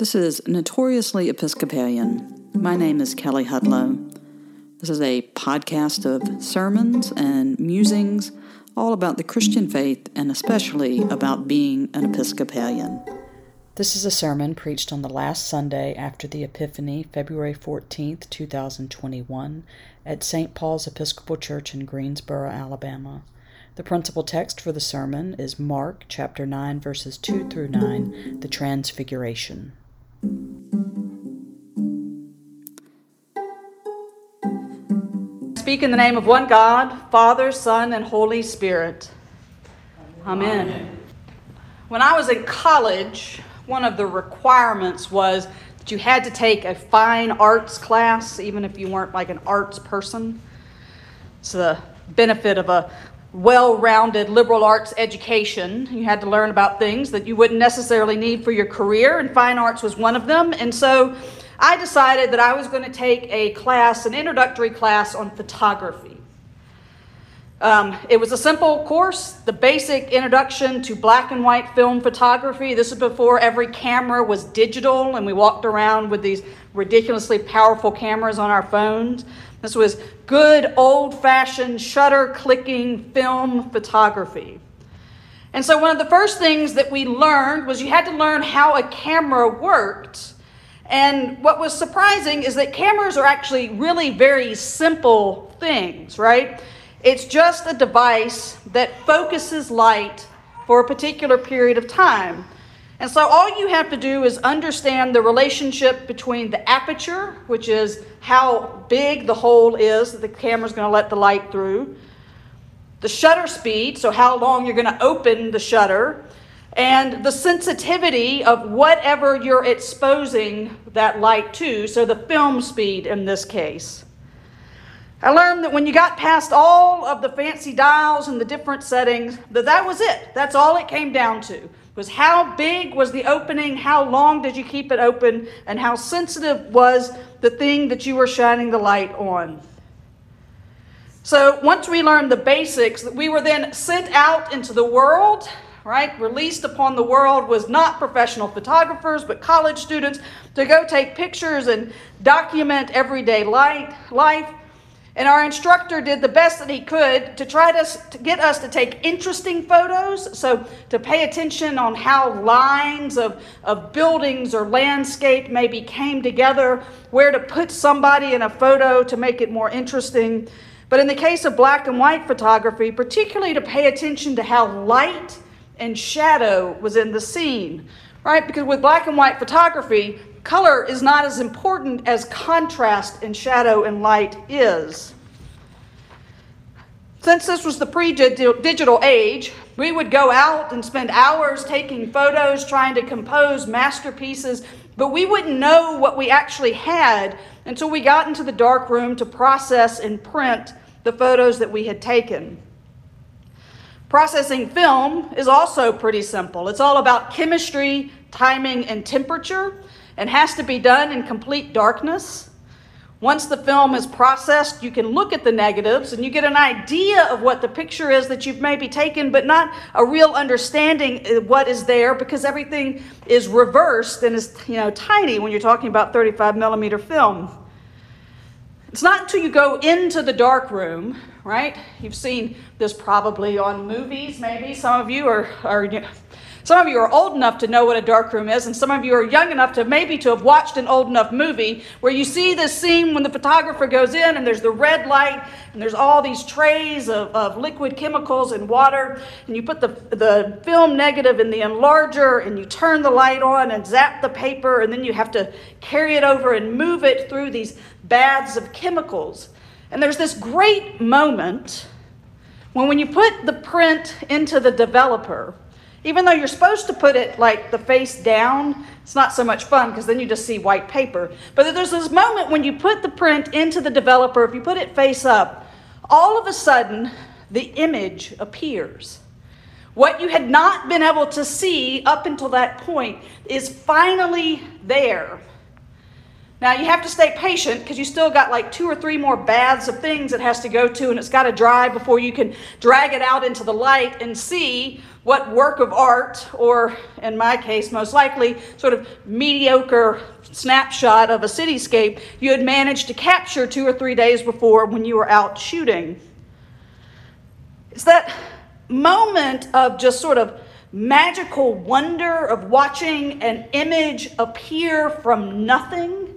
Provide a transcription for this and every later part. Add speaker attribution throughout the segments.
Speaker 1: This is Notoriously Episcopalian. My name is Kelly Hudlow. This is a podcast of sermons and musings all about the Christian faith and especially about being an Episcopalian. This is a sermon preached on the last Sunday after the Epiphany, February 14th, 2021, at St. Paul's Episcopal Church in Greensboro, Alabama. The principal text for the sermon is Mark chapter 9 verses 2 through 9, the Transfiguration.
Speaker 2: Speak in the name of one God, Father, Son, and Holy Spirit. Amen. Amen. When I was in college, one of the requirements was that you had to take a fine arts class, even if you weren't like an arts person. It's the benefit of a well rounded liberal arts education. You had to learn about things that you wouldn't necessarily need for your career, and fine arts was one of them. And so I decided that I was going to take a class, an introductory class on photography. Um, it was a simple course, the basic introduction to black and white film photography. This is before every camera was digital, and we walked around with these ridiculously powerful cameras on our phones. This was good old fashioned shutter clicking film photography. And so, one of the first things that we learned was you had to learn how a camera worked. And what was surprising is that cameras are actually really very simple things, right? It's just a device that focuses light for a particular period of time. And so all you have to do is understand the relationship between the aperture, which is how big the hole is that the camera's going to let the light through, the shutter speed, so how long you're going to open the shutter, and the sensitivity of whatever you're exposing that light to, so the film speed in this case. I learned that when you got past all of the fancy dials and the different settings, that that was it. That's all it came down to was how big was the opening, how long did you keep it open, and how sensitive was the thing that you were shining the light on. So once we learned the basics, we were then sent out into the world, right? Released upon the world was not professional photographers, but college students to go take pictures and document everyday life. And our instructor did the best that he could to try to, to, get us to take interesting photos. So, to pay attention on how lines of, of buildings or landscape maybe came together, where to put somebody in a photo to make it more interesting. But in the case of black and white photography, particularly to pay attention to how light and shadow was in the scene, right? Because with black and white photography, color is not as important as contrast and shadow and light is. Since this was the pre digital age, we would go out and spend hours taking photos, trying to compose masterpieces, but we wouldn't know what we actually had until we got into the dark room to process and print the photos that we had taken. Processing film is also pretty simple. It's all about chemistry, timing, and temperature and has to be done in complete darkness. Once the film is processed, you can look at the negatives and you get an idea of what the picture is that you've maybe taken, but not a real understanding of what is there because everything is reversed and is you know tiny when you're talking about 35 millimeter film. It's not until you go into the dark room, right? You've seen this probably on movies, maybe. Some of you are, are some of you are old enough to know what a darkroom is, and some of you are young enough to maybe to have watched an old enough movie where you see this scene when the photographer goes in and there's the red light and there's all these trays of, of liquid chemicals and water, and you put the, the film negative in the enlarger and you turn the light on and zap the paper, and then you have to carry it over and move it through these baths of chemicals. And there's this great moment when when you put the print into the developer, even though you're supposed to put it like the face down, it's not so much fun because then you just see white paper. But there's this moment when you put the print into the developer, if you put it face up, all of a sudden the image appears. What you had not been able to see up until that point is finally there. Now you have to stay patient because you still got like two or three more baths of things it has to go to, and it's got to dry before you can drag it out into the light and see what work of art, or in my case, most likely, sort of mediocre snapshot of a cityscape you had managed to capture two or three days before when you were out shooting. It's that moment of just sort of magical wonder of watching an image appear from nothing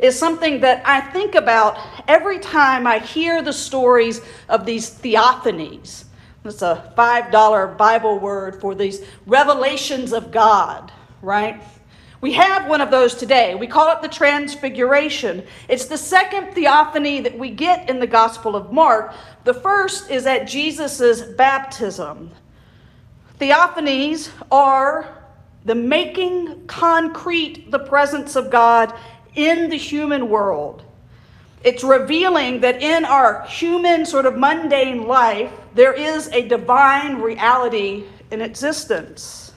Speaker 2: is something that I think about every time I hear the stories of these theophanies. That's a $5 Bible word for these revelations of God, right? We have one of those today. We call it the Transfiguration. It's the second theophany that we get in the Gospel of Mark. The first is at Jesus' baptism. Theophanies are the making concrete the presence of God in the human world. It's revealing that in our human, sort of mundane life, there is a divine reality in existence.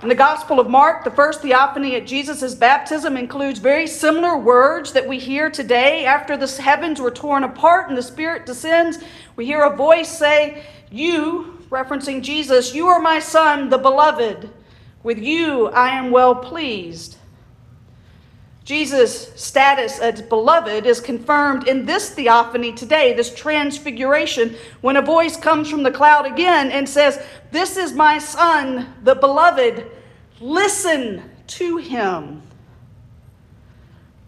Speaker 2: In the Gospel of Mark, the first theophany at Jesus' baptism includes very similar words that we hear today. After the heavens were torn apart and the Spirit descends, we hear a voice say, You, referencing Jesus, you are my Son, the beloved. With you I am well pleased. Jesus' status as beloved is confirmed in this theophany today, this transfiguration, when a voice comes from the cloud again and says, This is my son, the beloved. Listen to him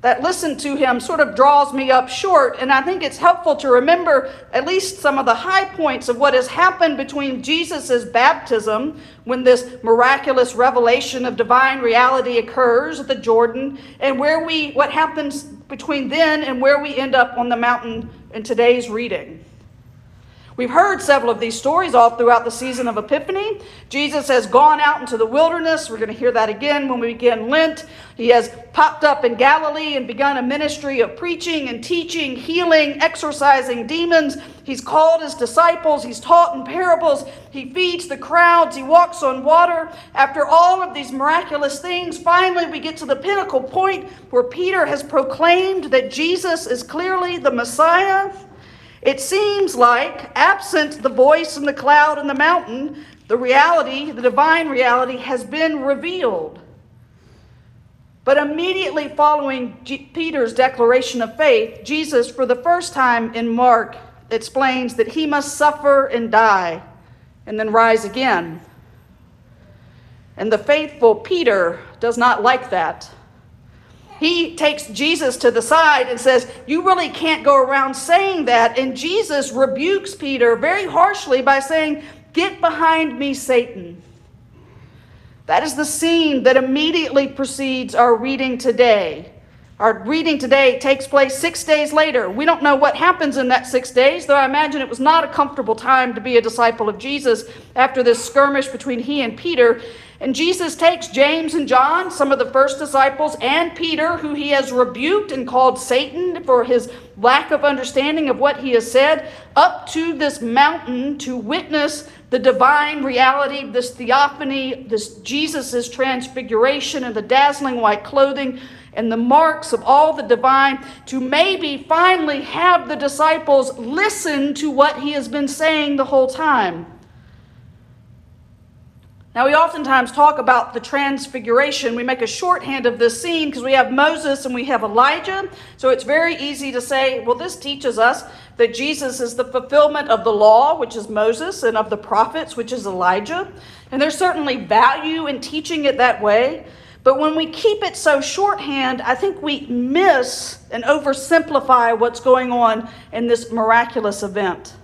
Speaker 2: that listen to him sort of draws me up short. And I think it's helpful to remember at least some of the high points of what has happened between Jesus' baptism, when this miraculous revelation of divine reality occurs at the Jordan, and where we what happens between then and where we end up on the mountain in today's reading. We've heard several of these stories all throughout the season of Epiphany. Jesus has gone out into the wilderness. We're going to hear that again when we begin Lent. He has popped up in Galilee and begun a ministry of preaching and teaching, healing, exorcising demons. He's called his disciples. He's taught in parables. He feeds the crowds. He walks on water. After all of these miraculous things, finally we get to the pinnacle point where Peter has proclaimed that Jesus is clearly the Messiah. It seems like, absent the voice in the cloud and the mountain, the reality, the divine reality, has been revealed. But immediately following G- Peter's declaration of faith, Jesus, for the first time in Mark, explains that he must suffer and die and then rise again. And the faithful Peter does not like that he takes Jesus to the side and says, You really can't go around saying that. And Jesus rebukes Peter very harshly by saying, Get behind me, Satan. That is the scene that immediately precedes our reading today. Our reading today takes place six days later. We don't know what happens in that six days, though I imagine it was not a comfortable time to be a disciple of Jesus after this skirmish between he and Peter. And Jesus takes James and John, some of the first disciples, and Peter, who he has rebuked and called Satan for his lack of understanding of what he has said, up to this mountain to witness the divine reality, this theophany, this Jesus' transfiguration and the dazzling white clothing and the marks of all the divine, to maybe finally have the disciples listen to what he has been saying the whole time. Now, we oftentimes talk about the transfiguration. We make a shorthand of this scene because we have Moses and we have Elijah. So it's very easy to say, well, this teaches us that Jesus is the fulfillment of the law, which is Moses, and of the prophets, which is Elijah. And there's certainly value in teaching it that way. But when we keep it so shorthand, I think we miss and oversimplify what's going on in this miraculous event.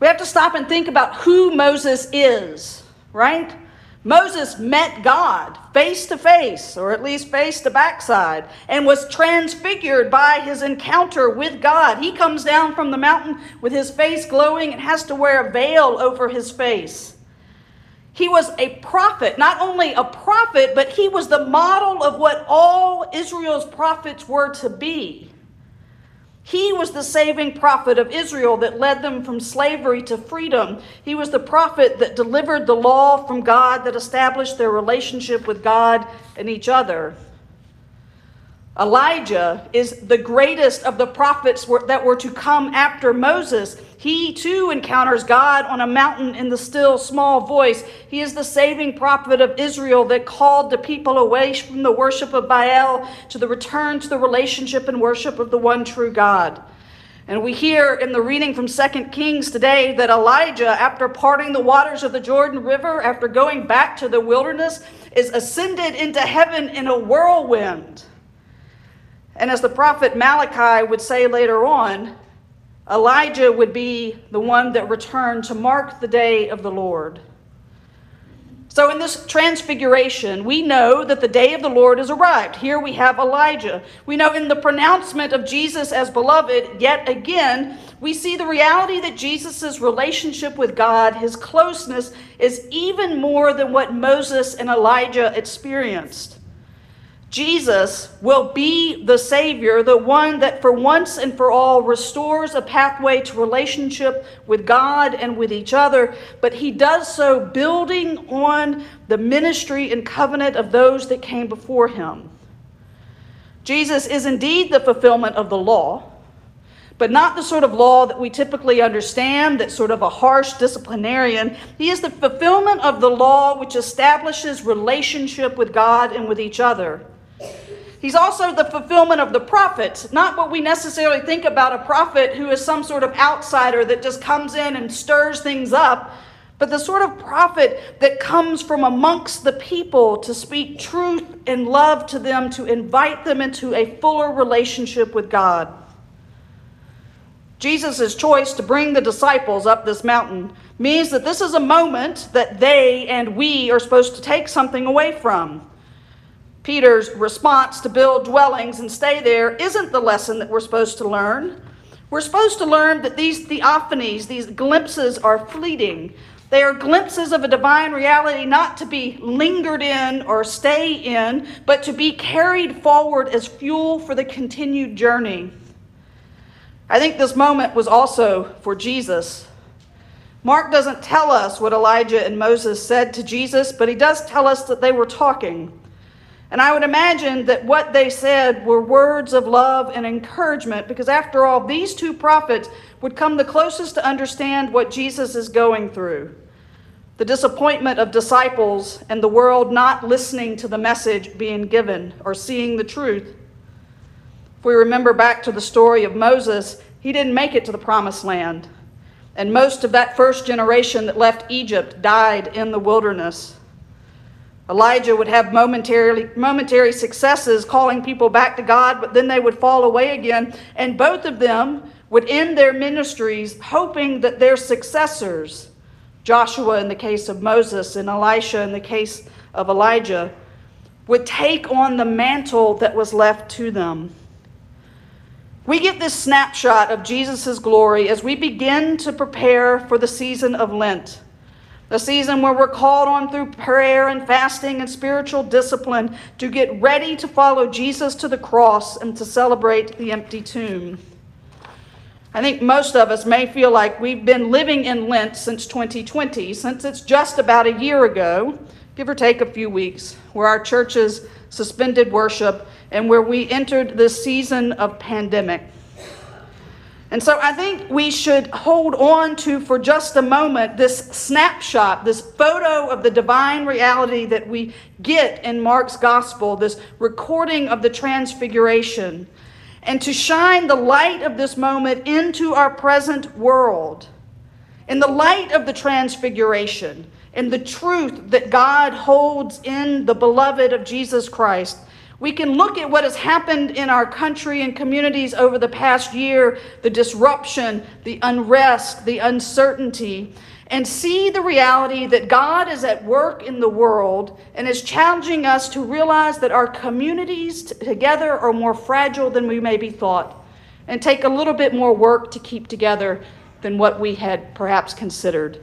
Speaker 2: We have to stop and think about who Moses is right? Moses met God face to face, or at least face to backside, and was transfigured by his encounter with God. He comes down from the mountain with his face glowing and has to wear a veil over his face. He was a prophet, not only a prophet, but he was the model of what all Israel's prophets were to be. He was the saving prophet of Israel that led them from slavery to freedom. He was the prophet that delivered the law from God, that established their relationship with God and each other. Elijah is the greatest of the prophets that were to come after Moses. He too encounters God on a mountain in the still small voice. He is the saving prophet of Israel that called the people away from the worship of Baal to the return to the relationship and worship of the one true God. And we hear in the reading from 2 Kings today that Elijah, after parting the waters of the Jordan River, after going back to the wilderness, is ascended into heaven in a whirlwind. And as the prophet Malachi would say later on, Elijah would be the one that returned to mark the day of the Lord. So, in this transfiguration, we know that the day of the Lord has arrived. Here we have Elijah. We know in the pronouncement of Jesus as beloved, yet again, we see the reality that Jesus' relationship with God, his closeness, is even more than what Moses and Elijah experienced. Jesus will be the Savior, the one that for once and for all restores a pathway to relationship with God and with each other, but he does so building on the ministry and covenant of those that came before him. Jesus is indeed the fulfillment of the law, but not the sort of law that we typically understand, that sort of a harsh disciplinarian. He is the fulfillment of the law which establishes relationship with God and with each other. He's also the fulfillment of the prophets, not what we necessarily think about a prophet who is some sort of outsider that just comes in and stirs things up, but the sort of prophet that comes from amongst the people to speak truth and love to them, to invite them into a fuller relationship with God. Jesus' choice to bring the disciples up this mountain means that this is a moment that they and we are supposed to take something away from. Peter's response to build dwellings and stay there isn't the lesson that we're supposed to learn. We're supposed to learn that these theophanies, these glimpses, are fleeting. They are glimpses of a divine reality not to be lingered in or stay in, but to be carried forward as fuel for the continued journey. I think this moment was also for Jesus. Mark doesn't tell us what Elijah and Moses said to Jesus, but he does tell us that they were talking. And I would imagine that what they said were words of love and encouragement because, after all, these two prophets would come the closest to understand what Jesus is going through the disappointment of disciples and the world not listening to the message being given or seeing the truth. If we remember back to the story of Moses, he didn't make it to the promised land. And most of that first generation that left Egypt died in the wilderness. Elijah would have momentary, momentary successes calling people back to God, but then they would fall away again. And both of them would end their ministries hoping that their successors, Joshua in the case of Moses and Elisha in the case of Elijah, would take on the mantle that was left to them. We get this snapshot of Jesus' glory as we begin to prepare for the season of Lent a season where we're called on through prayer and fasting and spiritual discipline to get ready to follow Jesus to the cross and to celebrate the empty tomb. I think most of us may feel like we've been living in Lent since 2020, since it's just about a year ago, give or take a few weeks, where our churches suspended worship and where we entered this season of pandemic. And so I think we should hold on to, for just a moment, this snapshot, this photo of the divine reality that we get in Mark's gospel, this recording of the transfiguration, and to shine the light of this moment into our present world. In the light of the transfiguration, in the truth that God holds in the beloved of Jesus Christ, we can look at what has happened in our country and communities over the past year the disruption, the unrest, the uncertainty and see the reality that God is at work in the world and is challenging us to realize that our communities together are more fragile than we maybe thought and take a little bit more work to keep together than what we had perhaps considered.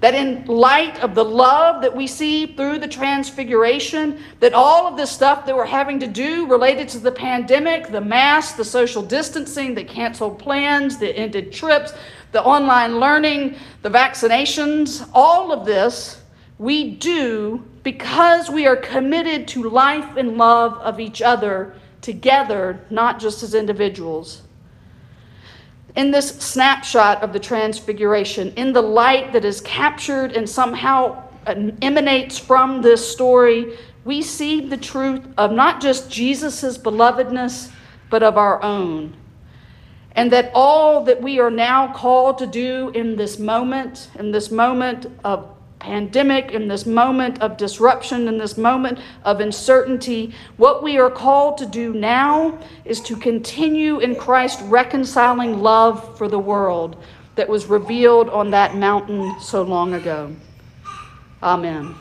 Speaker 2: That in light of the love that we see through the transfiguration, that all of this stuff that we're having to do related to the pandemic, the mask, the social distancing, the canceled plans, the ended trips, the online learning, the vaccinations, all of this we do because we are committed to life and love of each other together, not just as individuals. In this snapshot of the Transfiguration, in the light that is captured and somehow uh, emanates from this story, we see the truth of not just Jesus' belovedness, but of our own. And that all that we are now called to do in this moment, in this moment of pandemic, in this moment of disruption, in this moment of uncertainty, what we are called to do now is to continue in Christ reconciling love for the world that was revealed on that mountain so long ago. Amen.